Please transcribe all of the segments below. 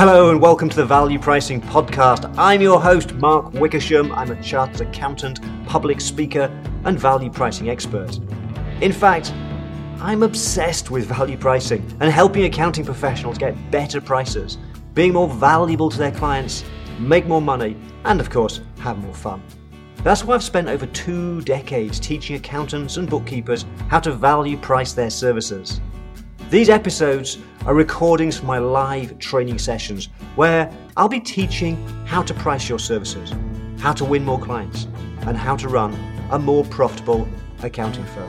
Hello and welcome to the Value Pricing Podcast. I'm your host, Mark Wickersham. I'm a chartered accountant, public speaker, and value pricing expert. In fact, I'm obsessed with value pricing and helping accounting professionals get better prices, being more valuable to their clients, make more money, and of course, have more fun. That's why I've spent over two decades teaching accountants and bookkeepers how to value price their services. These episodes are recordings from my live training sessions where I'll be teaching how to price your services, how to win more clients, and how to run a more profitable accounting firm.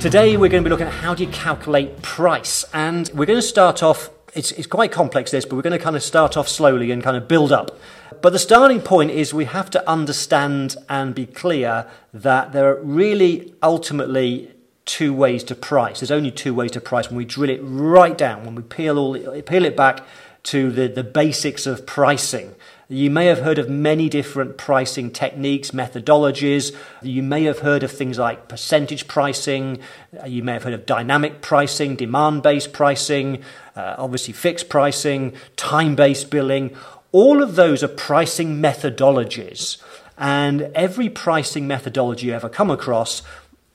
Today we're going to be looking at how do you calculate price and we're going to start off it's, it's quite complex this but we're going to kind of start off slowly and kind of build up but the starting point is we have to understand and be clear that there are really ultimately two ways to price. There's only two ways to price when we drill it right down, when we peel, all, peel it back to the, the basics of pricing. You may have heard of many different pricing techniques, methodologies. You may have heard of things like percentage pricing. You may have heard of dynamic pricing, demand based pricing, uh, obviously fixed pricing, time based billing. All of those are pricing methodologies. And every pricing methodology you ever come across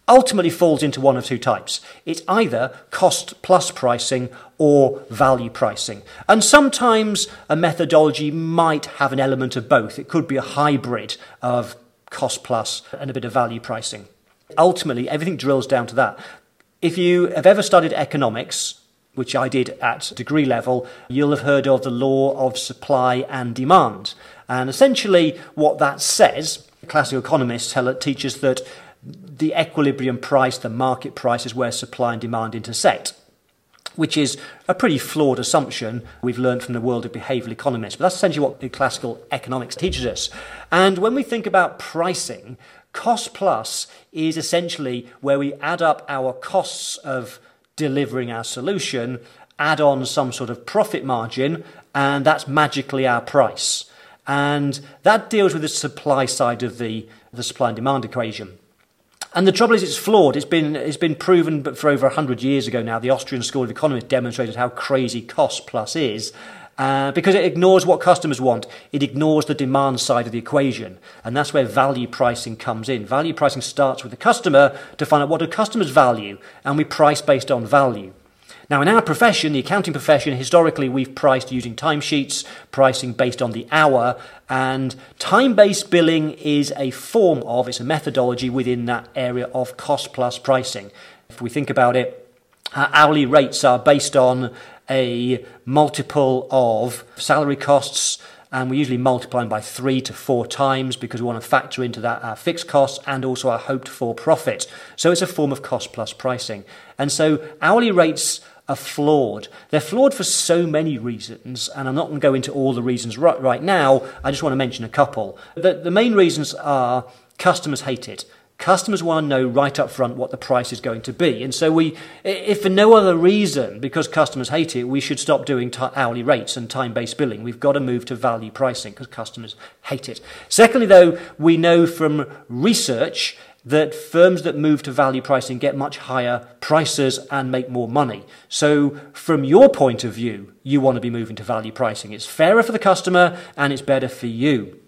ultimately falls into one of two types. It's either cost plus pricing or value pricing. And sometimes a methodology might have an element of both. It could be a hybrid of cost plus and a bit of value pricing. Ultimately, everything drills down to that. If you have ever studied economics, which I did at degree level, you'll have heard of the law of supply and demand. And essentially, what that says, classical economists tell teach us that the equilibrium price, the market price, is where supply and demand intersect. Which is a pretty flawed assumption we've learned from the world of behavioral economists. But that's essentially what classical economics teaches us. And when we think about pricing, cost plus is essentially where we add up our costs of delivering our solution, add on some sort of profit margin, and that's magically our price. And that deals with the supply side of the, the supply and demand equation. And the trouble is, it's flawed. It's been, it's been proven but for over 100 years ago now. The Austrian School of Economics demonstrated how crazy cost plus is. Uh, because it ignores what customers want. It ignores the demand side of the equation. And that's where value pricing comes in. Value pricing starts with the customer to find out what do customers value, and we price based on value. Now, in our profession, the accounting profession, historically we've priced using timesheets, pricing based on the hour, and time based billing is a form of, it's a methodology within that area of cost plus pricing. If we think about it, hourly rates are based on a multiple of salary costs and we usually multiply them by three to four times because we want to factor into that our fixed costs and also our hoped for profit. So it's a form of cost plus pricing. And so hourly rates are flawed. They're flawed for so many reasons, and I'm not going to go into all the reasons right, right now. I just want to mention a couple. The, the main reasons are customers hate it. Customers want to know right up front what the price is going to be. And so we, if for no other reason, because customers hate it, we should stop doing t- hourly rates and time-based billing. We've got to move to value pricing because customers hate it. Secondly, though, we know from research that firms that move to value pricing get much higher prices and make more money. So, from your point of view, you want to be moving to value pricing. It's fairer for the customer and it's better for you.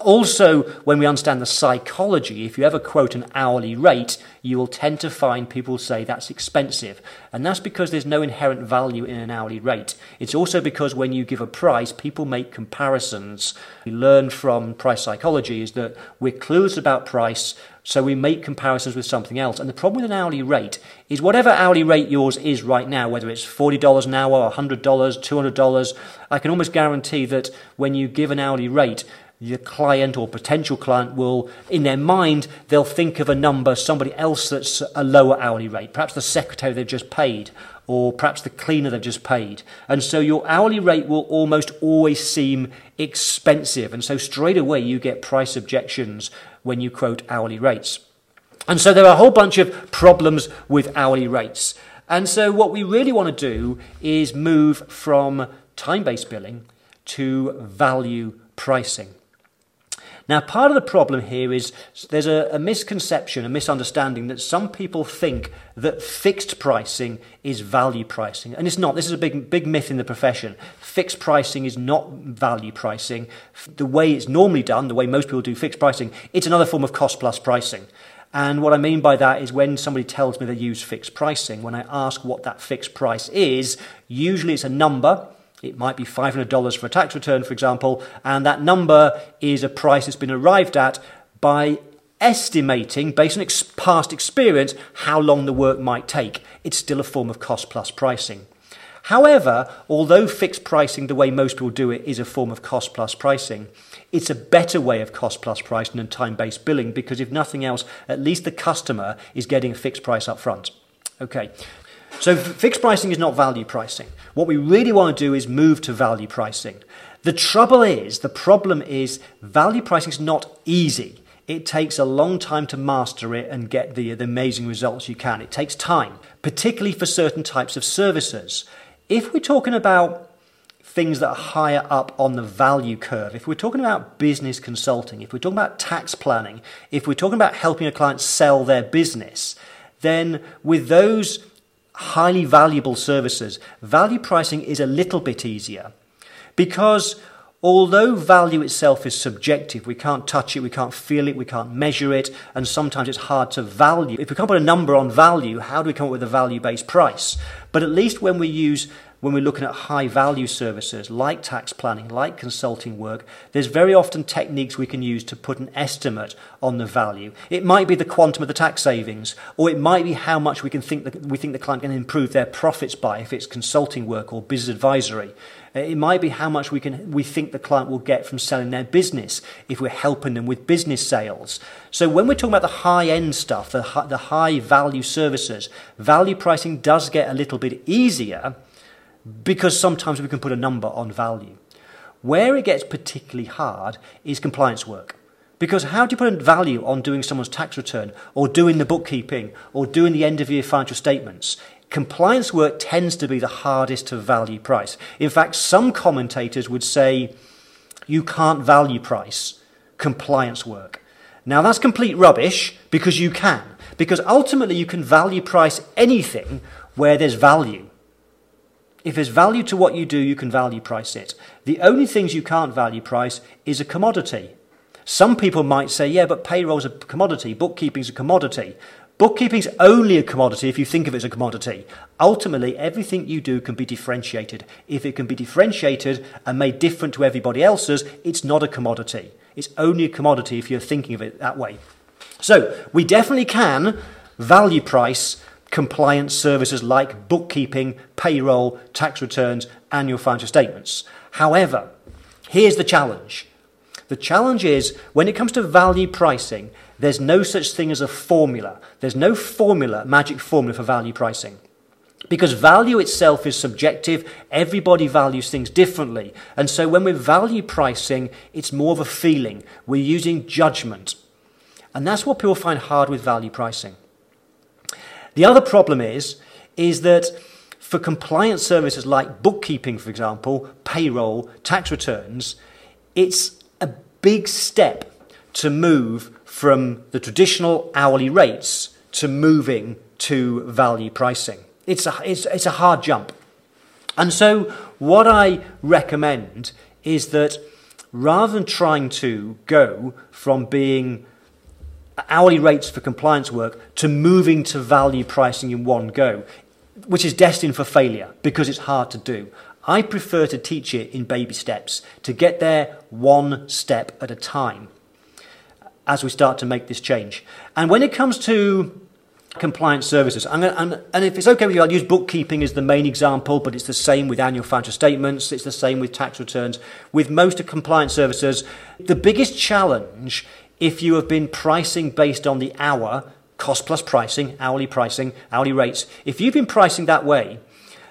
Also, when we understand the psychology, if you ever quote an hourly rate, you will tend to find people say that's expensive. And that's because there's no inherent value in an hourly rate. It's also because when you give a price, people make comparisons. We learn from price psychology is that we're clueless about price, so we make comparisons with something else. And the problem with an hourly rate is whatever hourly rate yours is right now, whether it's $40 an hour, $100, $200, I can almost guarantee that when you give an hourly rate, your client or potential client will, in their mind, they'll think of a number, somebody else that's a lower hourly rate, perhaps the secretary they've just paid, or perhaps the cleaner they've just paid. And so your hourly rate will almost always seem expensive. And so straight away you get price objections when you quote hourly rates. And so there are a whole bunch of problems with hourly rates. And so what we really want to do is move from time based billing to value pricing. Now, part of the problem here is there's a, a, misconception, a misunderstanding that some people think that fixed pricing is value pricing. And it's not. This is a big, big myth in the profession. Fixed pricing is not value pricing. The way it's normally done, the way most people do fixed pricing, it's another form of cost plus pricing. And what I mean by that is when somebody tells me they use fixed pricing, when I ask what that fixed price is, usually it's a number it might be $500 for a tax return, for example, and that number is a price that's been arrived at by estimating, based on ex- past experience, how long the work might take. It's still a form of cost plus pricing. However, although fixed pricing, the way most people do it, is a form of cost plus pricing, it's a better way of cost plus pricing than time based billing because, if nothing else, at least the customer is getting a fixed price up front. Okay, so fixed pricing is not value pricing. What we really want to do is move to value pricing. The trouble is, the problem is, value pricing is not easy. It takes a long time to master it and get the, the amazing results you can. It takes time, particularly for certain types of services. If we're talking about things that are higher up on the value curve, if we're talking about business consulting, if we're talking about tax planning, if we're talking about helping a client sell their business, then with those highly valuable services, value pricing is a little bit easier because although value itself is subjective, we can't touch it, we can't feel it, we can't measure it, and sometimes it's hard to value. If we can't put a number on value, how do we come up with a value based price? But at least when we use when we're looking at high value services like tax planning, like consulting work, there's very often techniques we can use to put an estimate on the value. It might be the quantum of the tax savings, or it might be how much we can think that we think the client can improve their profits by if it's consulting work or business advisory. It might be how much we can we think the client will get from selling their business if we're helping them with business sales. So when we're talking about the high end stuff, the high, the high value services, value pricing does get a little bit easier because sometimes we can put a number on value. Where it gets particularly hard is compliance work. Because how do you put a value on doing someone's tax return or doing the bookkeeping or doing the end of year financial statements? Compliance work tends to be the hardest to value price. In fact, some commentators would say you can't value price compliance work. Now, that's complete rubbish because you can. Because ultimately, you can value price anything where there's value. If there's value to what you do, you can value price it. The only things you can't value price is a commodity. Some people might say, yeah, but payroll's a commodity, bookkeeping's a commodity. Bookkeeping's only a commodity if you think of it as a commodity. Ultimately, everything you do can be differentiated. If it can be differentiated and made different to everybody else's, it's not a commodity. It's only a commodity if you're thinking of it that way. So, we definitely can value price compliance services like bookkeeping, payroll, tax returns, annual financial statements. However, here's the challenge. The challenge is when it comes to value pricing, there's no such thing as a formula. There's no formula, magic formula for value pricing. Because value itself is subjective, everybody values things differently. And so when we're value pricing, it's more of a feeling. We're using judgment. And that's what people find hard with value pricing. The other problem is, is that for compliance services like bookkeeping, for example, payroll, tax returns, it's a big step to move from the traditional hourly rates to moving to value pricing. It's a, it's, it's a hard jump. And so, what I recommend is that rather than trying to go from being hourly rates for compliance work to moving to value pricing in one go, which is destined for failure because it's hard to do. I prefer to teach it in baby steps, to get there one step at a time as we start to make this change. And when it comes to compliance services, and, and, and if it's okay with you, I'll use bookkeeping as the main example, but it's the same with annual financial statements, it's the same with tax returns. With most of compliance services, the biggest challenge if you have been pricing based on the hour, cost plus pricing, hourly pricing, hourly rates, if you've been pricing that way,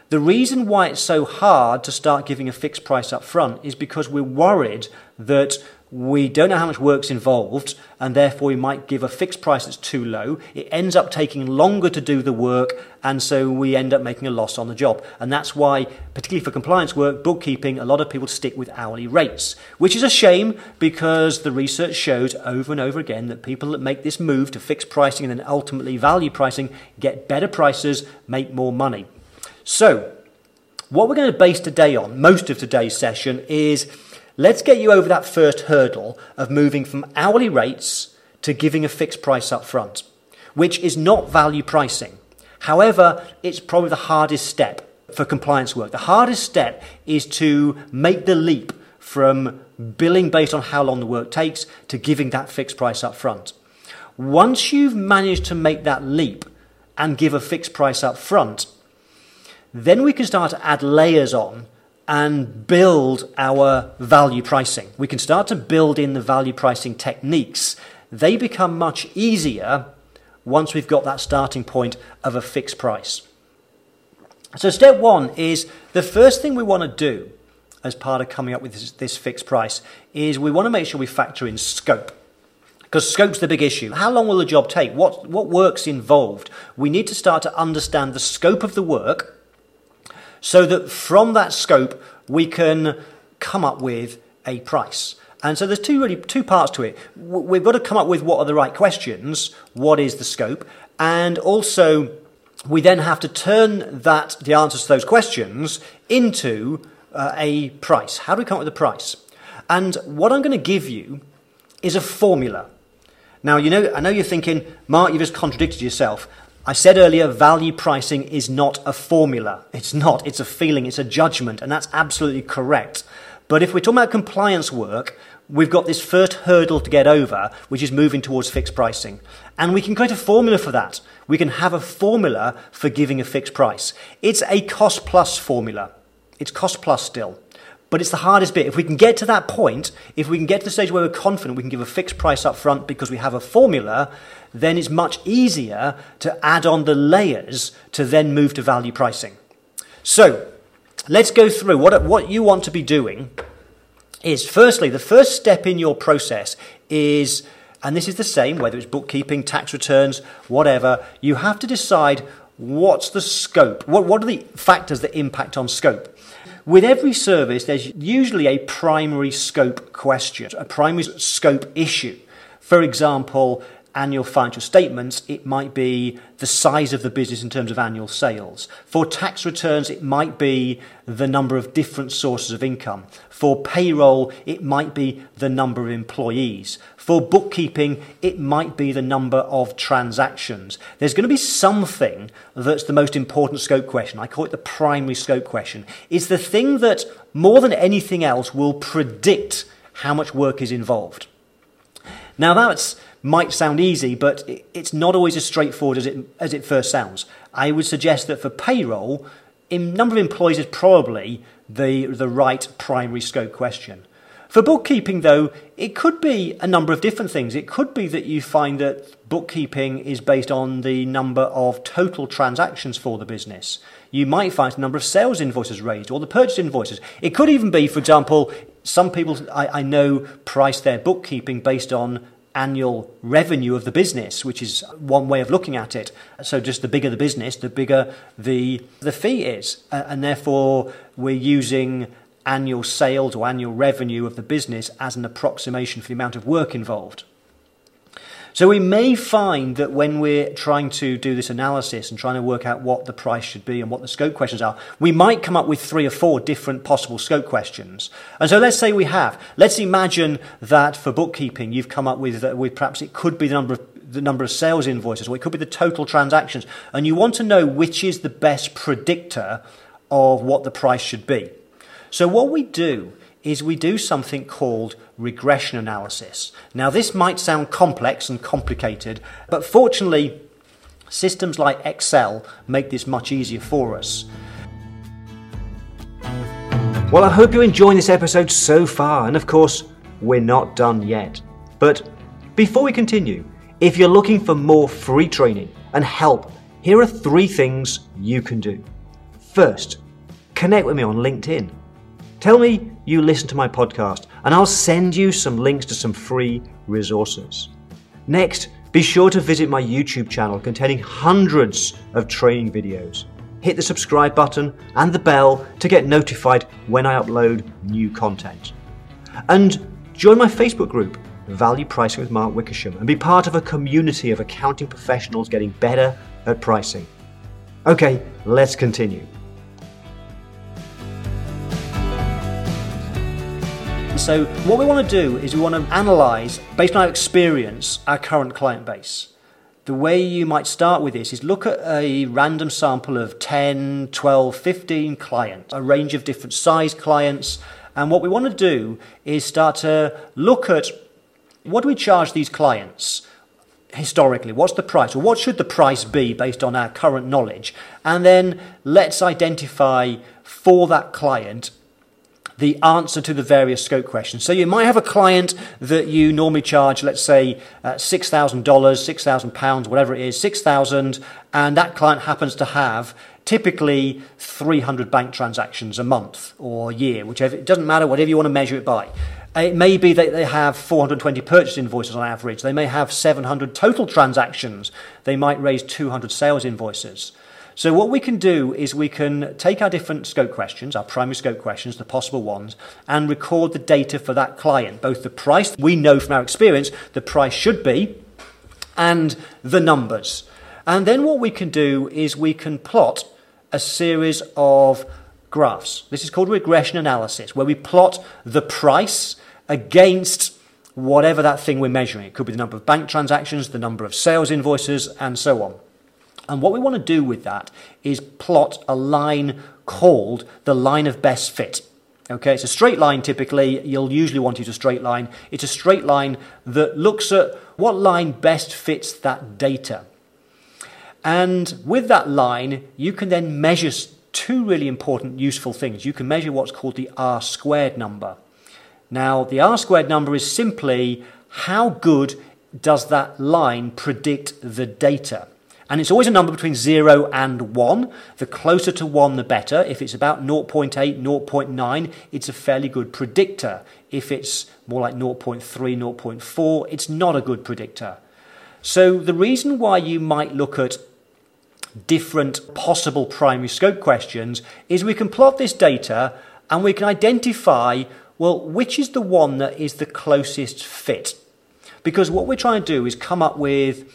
the reason why it's so hard to start giving a fixed price up front is because we're worried that we don't know how much work's involved, and therefore we might give a fixed price that's too low. It ends up taking longer to do the work, and so we end up making a loss on the job. And that's why, particularly for compliance work, bookkeeping, a lot of people stick with hourly rates, which is a shame because the research shows over and over again that people that make this move to fixed pricing and then ultimately value pricing get better prices, make more money. So, what we're going to base today on, most of today's session, is Let's get you over that first hurdle of moving from hourly rates to giving a fixed price up front, which is not value pricing. However, it's probably the hardest step for compliance work. The hardest step is to make the leap from billing based on how long the work takes to giving that fixed price up front. Once you've managed to make that leap and give a fixed price up front, then we can start to add layers on and build our value pricing. We can start to build in the value pricing techniques. They become much easier once we've got that starting point of a fixed price. So, step one is the first thing we want to do as part of coming up with this, this fixed price is we want to make sure we factor in scope. Because scope's the big issue. How long will the job take? What, what work's involved? We need to start to understand the scope of the work so that from that scope we can come up with a price. And so there's two really two parts to it. We've got to come up with what are the right questions, what is the scope, and also we then have to turn that the answers to those questions into uh, a price. How do we come up with a price? And what I'm going to give you is a formula. Now, you know, I know you're thinking, Mark, you've just contradicted yourself. I said earlier, value pricing is not a formula. It's not. It's a feeling. It's a judgment. And that's absolutely correct. But if we're talking about compliance work, we've got this first hurdle to get over, which is moving towards fixed pricing. And we can create a formula for that. We can have a formula for giving a fixed price. It's a cost plus formula. It's cost plus still. But it's the hardest bit. If we can get to that point, if we can get to the stage where we're confident we can give a fixed price up front because we have a formula, then it's much easier to add on the layers to then move to value pricing. So let's go through what, what you want to be doing is firstly, the first step in your process is, and this is the same, whether it's bookkeeping, tax returns, whatever, you have to decide what's the scope, what, what are the factors that impact on scope. With every service, there's usually a primary scope question, a primary scope issue. For example, annual financial statements, it might be the size of the business in terms of annual sales. For tax returns, it might be the number of different sources of income. For payroll, it might be the number of employees. For bookkeeping, it might be the number of transactions. There's going to be something that's the most important scope question. I call it the primary scope question. It's the thing that, more than anything else, will predict how much work is involved. Now, that might sound easy, but it's not always as straightforward as it, as it first sounds. I would suggest that for payroll, in number of employees is probably the, the right primary scope question. For bookkeeping, though, it could be a number of different things. It could be that you find that bookkeeping is based on the number of total transactions for the business. You might find the number of sales invoices raised or the purchase invoices. It could even be, for example, some people I, I know price their bookkeeping based on annual revenue of the business, which is one way of looking at it. So just the bigger the business, the bigger the the fee is, uh, and therefore we're using annual sales or annual revenue of the business as an approximation for the amount of work involved. So we may find that when we're trying to do this analysis and trying to work out what the price should be and what the scope questions are, we might come up with three or four different possible scope questions. And so let's say we have. Let's imagine that for bookkeeping, you've come up with, uh, with perhaps it could be the number of the number of sales invoices, or it could be the total transactions, and you want to know which is the best predictor of what the price should be. So what we do is we do something called regression analysis. Now, this might sound complex and complicated, but fortunately, systems like Excel make this much easier for us. Well, I hope you're enjoying this episode so far, and of course, we're not done yet. But before we continue, if you're looking for more free training and help, here are three things you can do. First, connect with me on LinkedIn. Tell me you listen to my podcast, and I'll send you some links to some free resources. Next, be sure to visit my YouTube channel containing hundreds of training videos. Hit the subscribe button and the bell to get notified when I upload new content. And join my Facebook group, Value Pricing with Mark Wickersham, and be part of a community of accounting professionals getting better at pricing. Okay, let's continue. So, what we want to do is we want to analyze, based on our experience, our current client base. The way you might start with this is look at a random sample of 10, 12, 15 clients, a range of different size clients. And what we want to do is start to look at what do we charge these clients historically? What's the price? Or what should the price be based on our current knowledge? And then let's identify for that client the answer to the various scope questions. So you might have a client that you normally charge, let's say, uh, $6,000, £6,000, whatever it is, 6000 and that client happens to have typically 300 bank transactions a month or a year, whichever, it doesn't matter, whatever you want to measure it by. It may be that they have 420 purchase invoices on average. They may have 700 total transactions. They might raise 200 sales invoices. So what we can do is we can take our different scope questions, our primary scope questions, the possible ones, and record the data for that client, both the price we know from our experience the price should be, and the numbers. And then what we can do is we can plot a series of graphs. This is called regression analysis, where we plot the price against whatever that thing we're measuring. It could be the number of bank transactions, the number of sales invoices, and so on. And what we want to do with that is plot a line called the line of best fit. Okay, it's a straight line typically. You'll usually want it a straight line. It's a straight line that looks at what line best fits that data. And with that line, you can then measure two really important useful things. You can measure what's called the R squared number. Now, the R squared number is simply how good does that line predict the data? And it's always a number between 0 and 1. The closer to 1, the better. If it's about 0.8, 0.9, it's a fairly good predictor. If it's more like 0.3, 0.4, it's not a good predictor. So the reason why you might look at different possible primary scope questions is we can plot this data and we can identify, well, which is the one that is the closest fit. Because what we're trying to do is come up with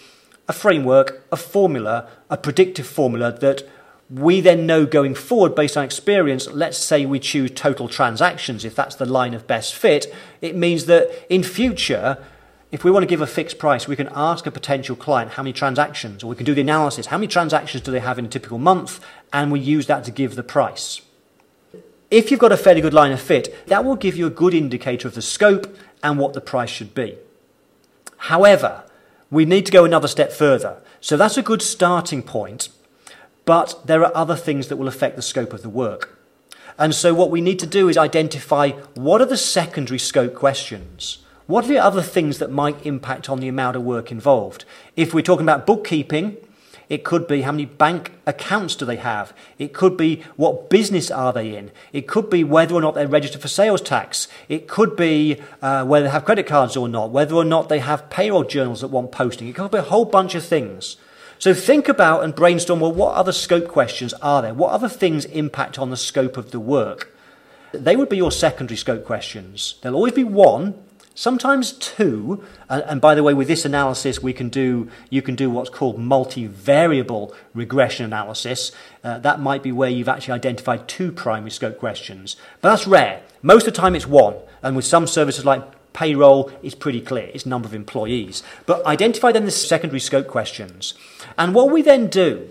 a framework, a formula, a predictive formula that we then know going forward based on experience. Let's say we choose total transactions, if that's the line of best fit, it means that in future, if we want to give a fixed price, we can ask a potential client how many transactions, or we can do the analysis how many transactions do they have in a typical month, and we use that to give the price. If you've got a fairly good line of fit, that will give you a good indicator of the scope and what the price should be. However, we need to go another step further. So that's a good starting point, but there are other things that will affect the scope of the work. And so what we need to do is identify what are the secondary scope questions? What are the other things that might impact on the amount of work involved? If we're talking about bookkeeping, it could be how many bank accounts do they have. It could be what business are they in. It could be whether or not they're registered for sales tax. It could be uh, whether they have credit cards or not. Whether or not they have payroll journals that want posting. It could be a whole bunch of things. So think about and brainstorm. Well, what other scope questions are there? What other things impact on the scope of the work? They would be your secondary scope questions. There'll always be one sometimes two. And, and, by the way, with this analysis, we can do you can do what's called multivariable regression analysis. Uh, that might be where you've actually identified two primary scope questions, but that's rare. Most of the time, it's one. And with some services like payroll, it's pretty clear. It's number of employees. But identify then the secondary scope questions. And what we then do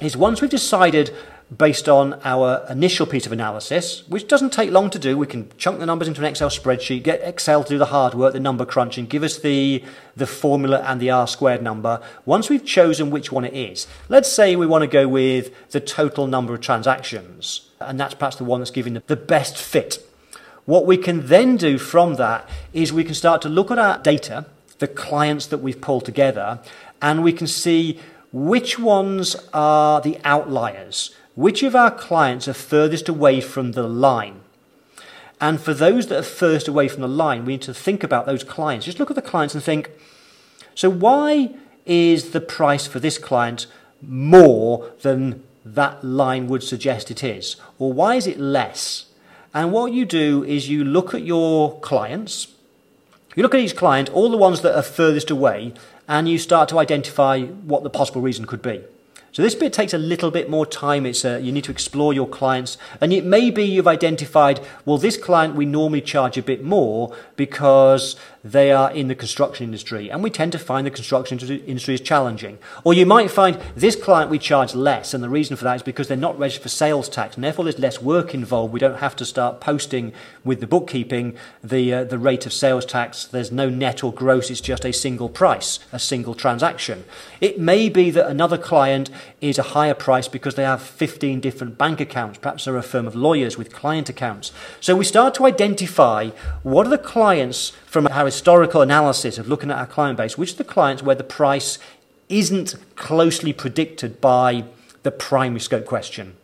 is once we've decided based on our initial piece of analysis, which doesn't take long to do. We can chunk the numbers into an Excel spreadsheet, get Excel to do the hard work, the number crunching, give us the, the formula and the R squared number. Once we've chosen which one it is, let's say we want to go with the total number of transactions, and that's perhaps the one that's giving the best fit. What we can then do from that is we can start to look at our data, the clients that we've pulled together, and we can see which ones are the outliers which of our clients are furthest away from the line? And for those that are first away from the line, we need to think about those clients. Just look at the clients and think, so why is the price for this client more than that line would suggest it is? Or why is it less? And what you do is you look at your clients, you look at each client, all the ones that are furthest away, and you start to identify what the possible reason could be. So this bit takes a little bit more time. It's uh, you need to explore your clients, and it may be you've identified. Well, this client we normally charge a bit more because they are in the construction industry, and we tend to find the construction industry is challenging. Or you might find this client we charge less, and the reason for that is because they're not registered for sales tax, and therefore there's less work involved. We don't have to start posting with the bookkeeping the uh, the rate of sales tax. There's no net or gross; it's just a single price, a single transaction. It may be that another client is a higher price because they have 15 different bank accounts. Perhaps they're a firm of lawyers with client accounts. So we start to identify what are the clients from our historical analysis of looking at our client base, which are the clients where the price isn't closely predicted by the primary scope question.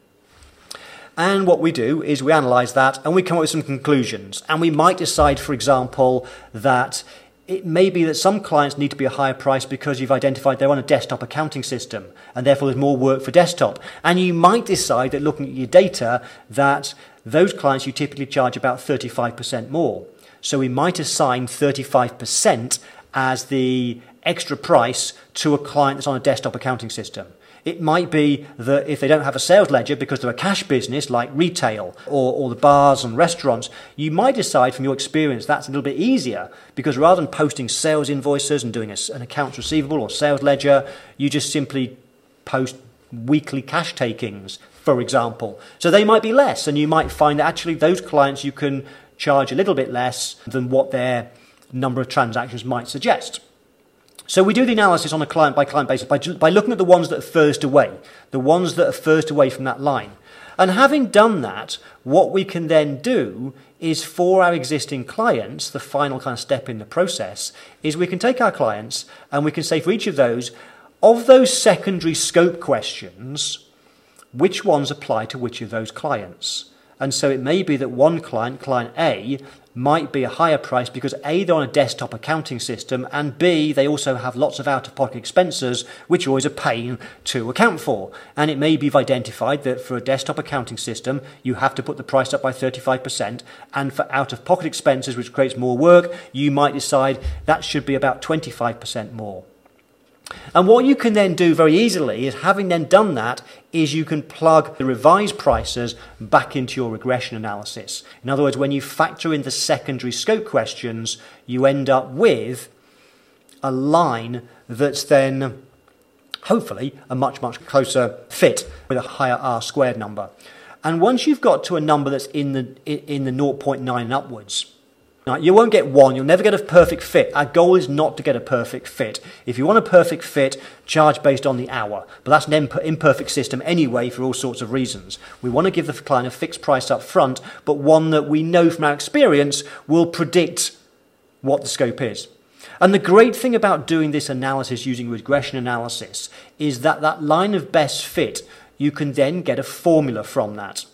And what we do is we analyse that and we come up with some conclusions. And we might decide, for example, that it may be that some clients need to be a higher price because you've identified they're on a desktop accounting system and therefore there's more work for desktop. And you might decide that looking at your data that those clients you typically charge about 35% more. So we might assign 35% as the extra price to a client that's on a desktop accounting system. It might be that if they don't have a sales ledger because they're a cash business like retail or, or the bars and restaurants, you might decide from your experience that's a little bit easier because rather than posting sales invoices and doing a, an accounts receivable or sales ledger, you just simply post weekly cash takings, for example. So they might be less, and you might find that actually those clients you can charge a little bit less than what their number of transactions might suggest. So we do the analysis on a client by client basis by, by looking at the ones that are first away, the ones that are first away from that line. And having done that, what we can then do is for our existing clients, the final kind of step in the process, is we can take our clients and we can say for each of those, of those secondary scope questions, which ones apply to which of those clients? And so it may be that one client, client A, might be a higher price because A, they're on a desktop accounting system, and B, they also have lots of out of pocket expenses, which are always a pain to account for. And it may be identified that for a desktop accounting system, you have to put the price up by 35%, and for out of pocket expenses, which creates more work, you might decide that should be about 25% more. And what you can then do very easily is, having then done that, is you can plug the revised prices back into your regression analysis. In other words, when you factor in the secondary scope questions, you end up with a line that's then hopefully a much, much closer fit with a higher R squared number. And once you've got to a number that's in the, in the 0.9 and upwards, now, you won't get one, you'll never get a perfect fit. Our goal is not to get a perfect fit. If you want a perfect fit, charge based on the hour. But that's an imperfect system anyway for all sorts of reasons. We want to give the client a fixed price up front, but one that we know from our experience will predict what the scope is. And the great thing about doing this analysis using regression analysis is that that line of best fit, you can then get a formula from that.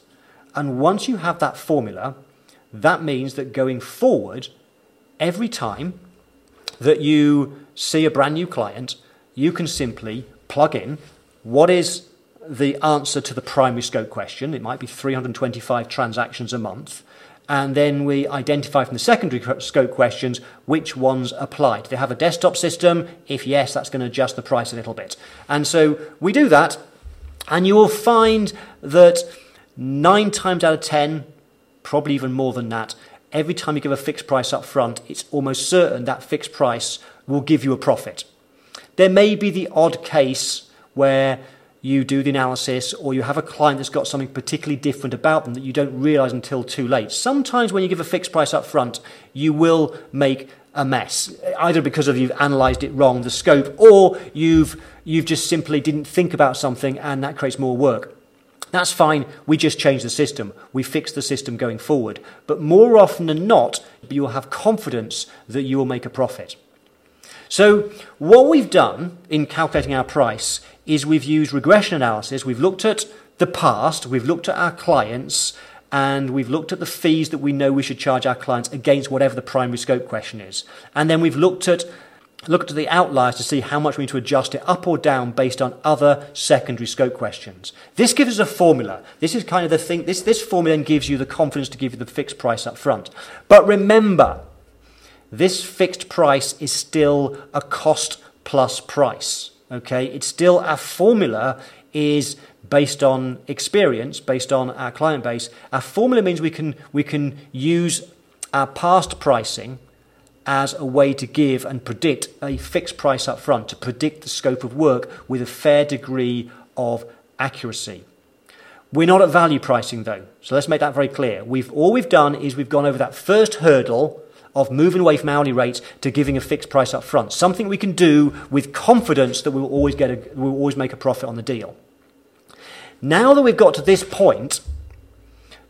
And once you have that formula, that means that going forward, every time that you see a brand new client, you can simply plug in what is the answer to the primary scope question. It might be 325 transactions a month. And then we identify from the secondary scope questions which ones apply. Do they have a desktop system? If yes, that's going to adjust the price a little bit. And so we do that, and you will find that nine times out of ten, probably even more than that. Every time you give a fixed price up front, it's almost certain that fixed price will give you a profit. There may be the odd case where you do the analysis or you have a client that's got something particularly different about them that you don't realize until too late. Sometimes when you give a fixed price up front, you will make a mess, either because of you've analyzed it wrong, the scope, or you've, you've just simply didn't think about something and that creates more work. That's fine, we just change the system. We fix the system going forward. But more often than not, you will have confidence that you will make a profit. So, what we've done in calculating our price is we've used regression analysis. We've looked at the past, we've looked at our clients, and we've looked at the fees that we know we should charge our clients against whatever the primary scope question is. And then we've looked at looked at the outliers to see how much we need to adjust it up or down based on other secondary scope questions. This gives us a formula. This is kind of the thing, this, this formula then gives you the confidence to give you the fixed price up front. But remember, this fixed price is still a cost plus price. Okay, it's still our formula is based on experience, based on our client base. Our formula means we can we can use our past pricing as a way to give and predict a fixed price up front, to predict the scope of work with a fair degree of accuracy. We're not at value pricing though, so let's make that very clear. We've all we've done is we've gone over that first hurdle of moving away from hourly rates to giving a fixed price up front. Something we can do with confidence that we will always get a, we will always make a profit on the deal. Now that we've got to this point,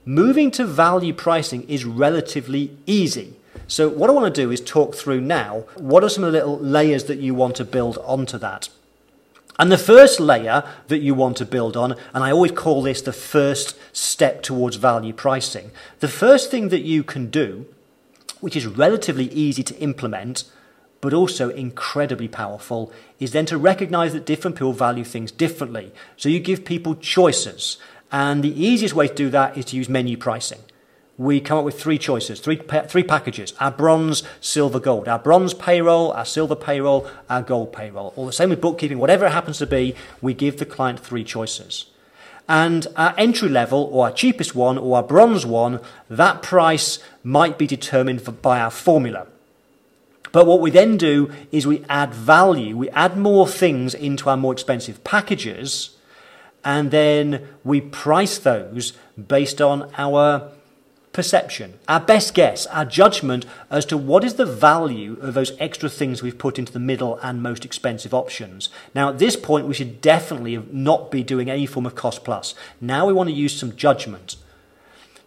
moving to value pricing is relatively easy. So what I want to do is talk through now what are some of the little layers that you want to build onto that. And the first layer that you want to build on, and I always call this the first step towards value pricing, the first thing that you can do which is relatively easy to implement, but also incredibly powerful, is then to recognize that different people value things differently. So you give people choices. And the easiest way to do that is to use menu pricing. We come up with three choices, three, three packages our bronze, silver, gold. Our bronze payroll, our silver payroll, our gold payroll. Or the same with bookkeeping, whatever it happens to be, we give the client three choices. And our entry level, or our cheapest one, or our bronze one, that price might be determined by our formula. But what we then do is we add value, we add more things into our more expensive packages, and then we price those based on our perception, our best guess, our judgment as to what is the value of those extra things we've put into the middle and most expensive options. Now, at this point, we should definitely not be doing any form of cost plus. Now we want to use some judgment.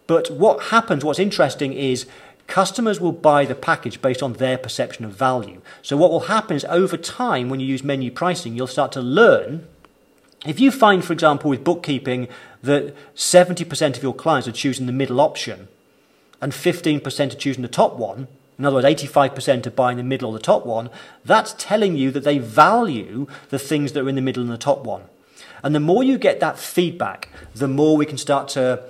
But what happens, what's interesting is customers will buy the package based on their perception of value. So what will happen is over time, when you use menu pricing, you'll start to learn. If you find, for example, with bookkeeping, that 70% of your clients are choosing the middle option, and 15% are choosing the top one, in other words, 85% are buying the middle or the top one, that's telling you that they value the things that are in the middle and the top one. And the more you get that feedback, the more we can start to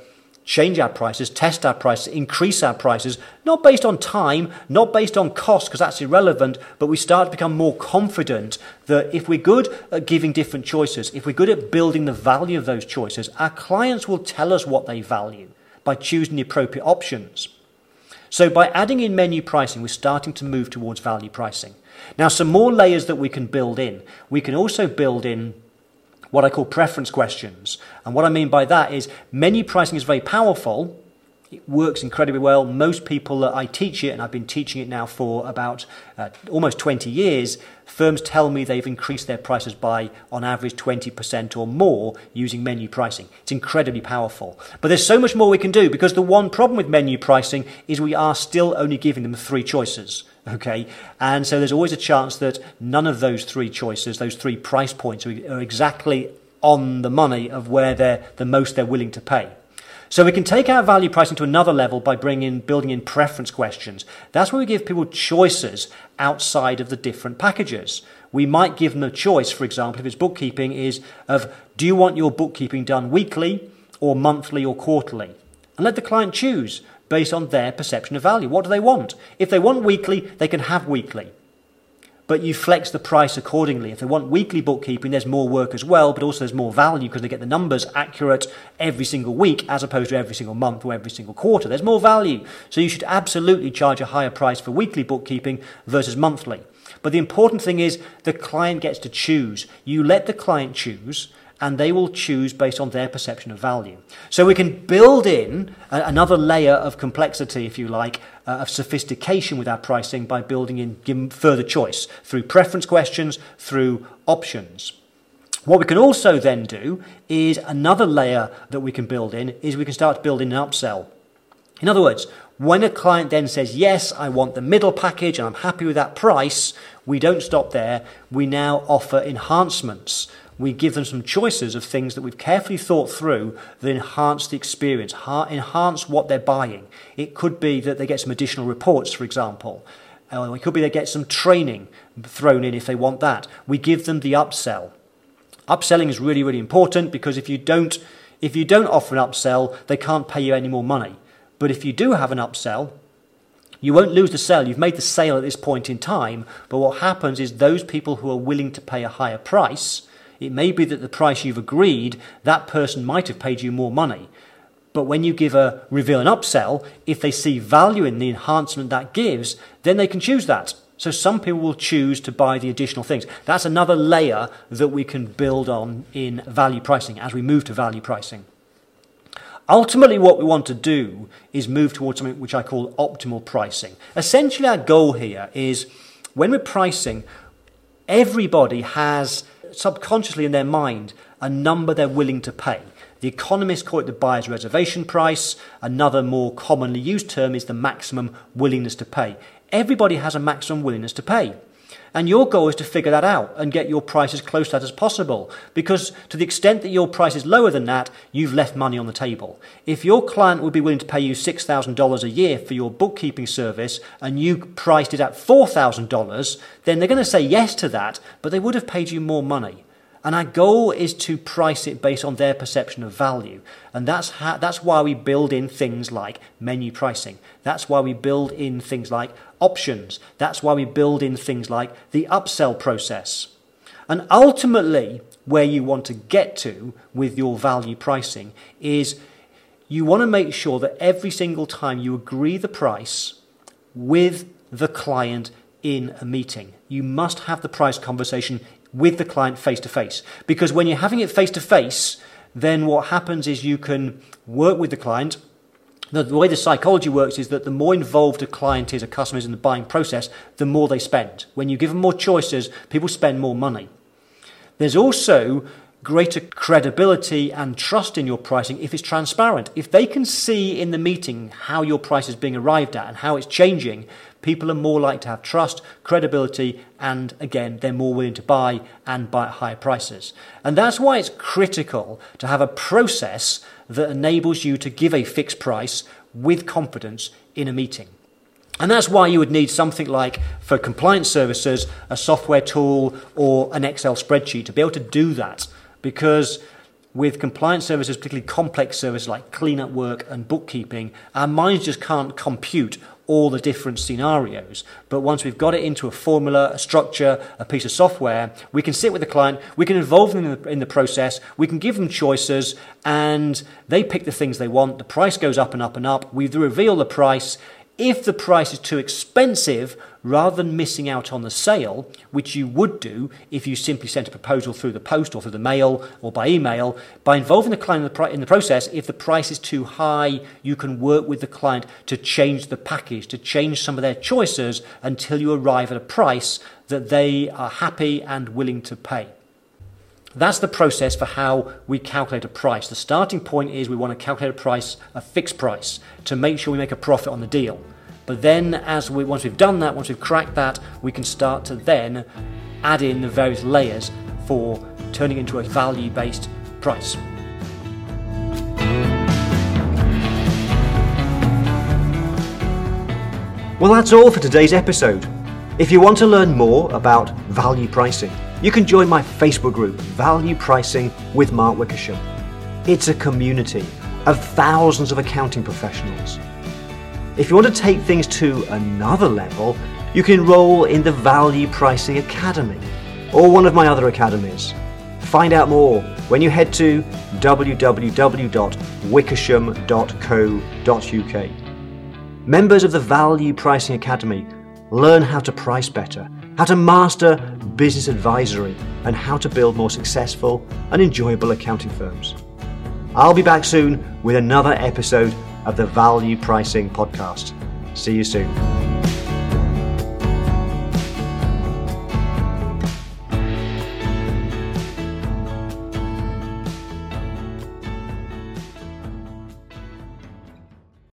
change our prices, test our prices, increase our prices, not based on time, not based on cost, because that's irrelevant, but we start to become more confident that if we're good at giving different choices, if we're good at building the value of those choices, our clients will tell us what they value by choosing the appropriate options. So by adding in menu pricing, we're starting to move towards value pricing. Now, some more layers that we can build in. We can also build in what I call preference questions. And what I mean by that is menu pricing is very powerful. It works incredibly well. Most people that I teach it, and I've been teaching it now for about uh, almost 20 years, firms tell me they've increased their prices by, on average, 20% or more using menu pricing. It's incredibly powerful. But there's so much more we can do because the one problem with menu pricing is we are still only giving them three choices. Okay, and so there's always a chance that none of those three choices, those three price points, are, exactly on the money of where they're the most they're willing to pay. So we can take our value pricing to another level by bringing building in preference questions. That's where we give people choices outside of the different packages. We might give them a choice, for example, if it's bookkeeping, is of do you want your bookkeeping done weekly or monthly or quarterly? And let the client choose based on their perception of value. What do they want? If they want weekly, they can have weekly. But you flex the price accordingly. If they want weekly bookkeeping, there's more work as well, but also there's more value because they get the numbers accurate every single week as opposed to every single month or every single quarter. There's more value. So you should absolutely charge a higher price for weekly bookkeeping versus monthly. But the important thing is the client gets to choose. You let the client choose and they will choose based on their perception of value. So we can build in a, another layer of complexity, if you like, uh, of sophistication with our pricing by building in further choice through preference questions, through options. What we can also then do is another layer that we can build in is we can start building an upsell. In other words, when a client then says, Yes, I want the middle package and I'm happy with that price, we don't stop there. We now offer enhancements we give them some choices of things that we've carefully thought through that enhance the experience, enhance what they're buying. It could be that they get some additional reports, for example. Uh, it could be they get some training thrown in if they want that. We give them the upsell. Upselling is really, really important because if you don't, if you don't offer an upsell, they can't pay you any more money. But if you do have an upsell, you won't lose the sale. You've made the sale at this point in time. But what happens is those people who are willing to pay a higher price, it may be that the price you've agreed, that person might have paid you more money. But when you give a reveal an upsell, if they see value in the enhancement that gives, then they can choose that. So some people will choose to buy the additional things. That's another layer that we can build on in value pricing as we move to value pricing. Ultimately, what we want to do is move towards something which I call optimal pricing. Essentially, our goal here is when we're pricing, everybody has subconsciously in their mind a number they're willing to pay. The economists call it the buyer's reservation price. Another more commonly used term is the maximum willingness to pay. Everybody has a maximum willingness to pay. And your goal is to figure that out and get your price as close to that as possible. Because to the extent that your price is lower than that, you've left money on the table. If your client would be willing to pay you $6,000 a year for your bookkeeping service and you priced it at $4,000, then they're going to say yes to that, but they would have paid you more money. And our goal is to price it based on their perception of value. And that's, how, that's why we build in things like menu pricing. That's why we build in things like options. That's why we build in things like the upsell process. And ultimately, where you want to get to with your value pricing is you want to make sure that every single time you agree the price with the client in a meeting, you must have the price conversation with the client face to face. Because when you're having it face to face, then what happens is you can work with the client. The, the way the psychology works is that the more involved a client is, a customer is in the buying process, the more they spend. When you give them more choices, people spend more money. There's also greater credibility and trust in your pricing if it's transparent. If they can see in the meeting how your price is being arrived at and how it's changing, people are more likely to have trust, credibility, and again, they're more willing to buy and buy at higher prices. And that's why it's critical to have a process that enables you to give a fixed price with confidence in a meeting. And that's why you would need something like, for compliance services, a software tool or an Excel spreadsheet to be able to do that. Because with compliance services, particularly complex services like cleanup work and bookkeeping, our minds just can't compute all the different scenarios. But once we've got it into a formula, a structure, a piece of software, we can sit with the client, we can involve them in the, in the process, we can give them choices, and they pick the things they want. The price goes up and up and up. We reveal the price. If the price is too expensive, rather than missing out on the sale, which you would do if you simply sent a proposal through the post or through the mail or by email, by involving the client in the, in the process, if the price is too high, you can work with the client to change the package, to change some of their choices until you arrive at a price that they are happy and willing to pay. That's the process for how we calculate a price. The starting point is we want to calculate a price, a fixed price, to make sure we make a profit on the deal. But then, as we once we've done that, once we've cracked that, we can start to then add in the various layers for turning into a value-based price. Well, that's all for today's episode. If you want to learn more about value pricing, you can join my Facebook group, Value Pricing with Mark Wickersham. It's a community of thousands of accounting professionals if you want to take things to another level, you can enroll in the Value Pricing Academy or one of my other academies. Find out more when you head to www.wickersham.co.uk. Members of the Value Pricing Academy learn how to price better, how to master business advisory, and how to build more successful and enjoyable accounting firms. I'll be back soon with another episode of the Value Pricing Podcast. See you soon.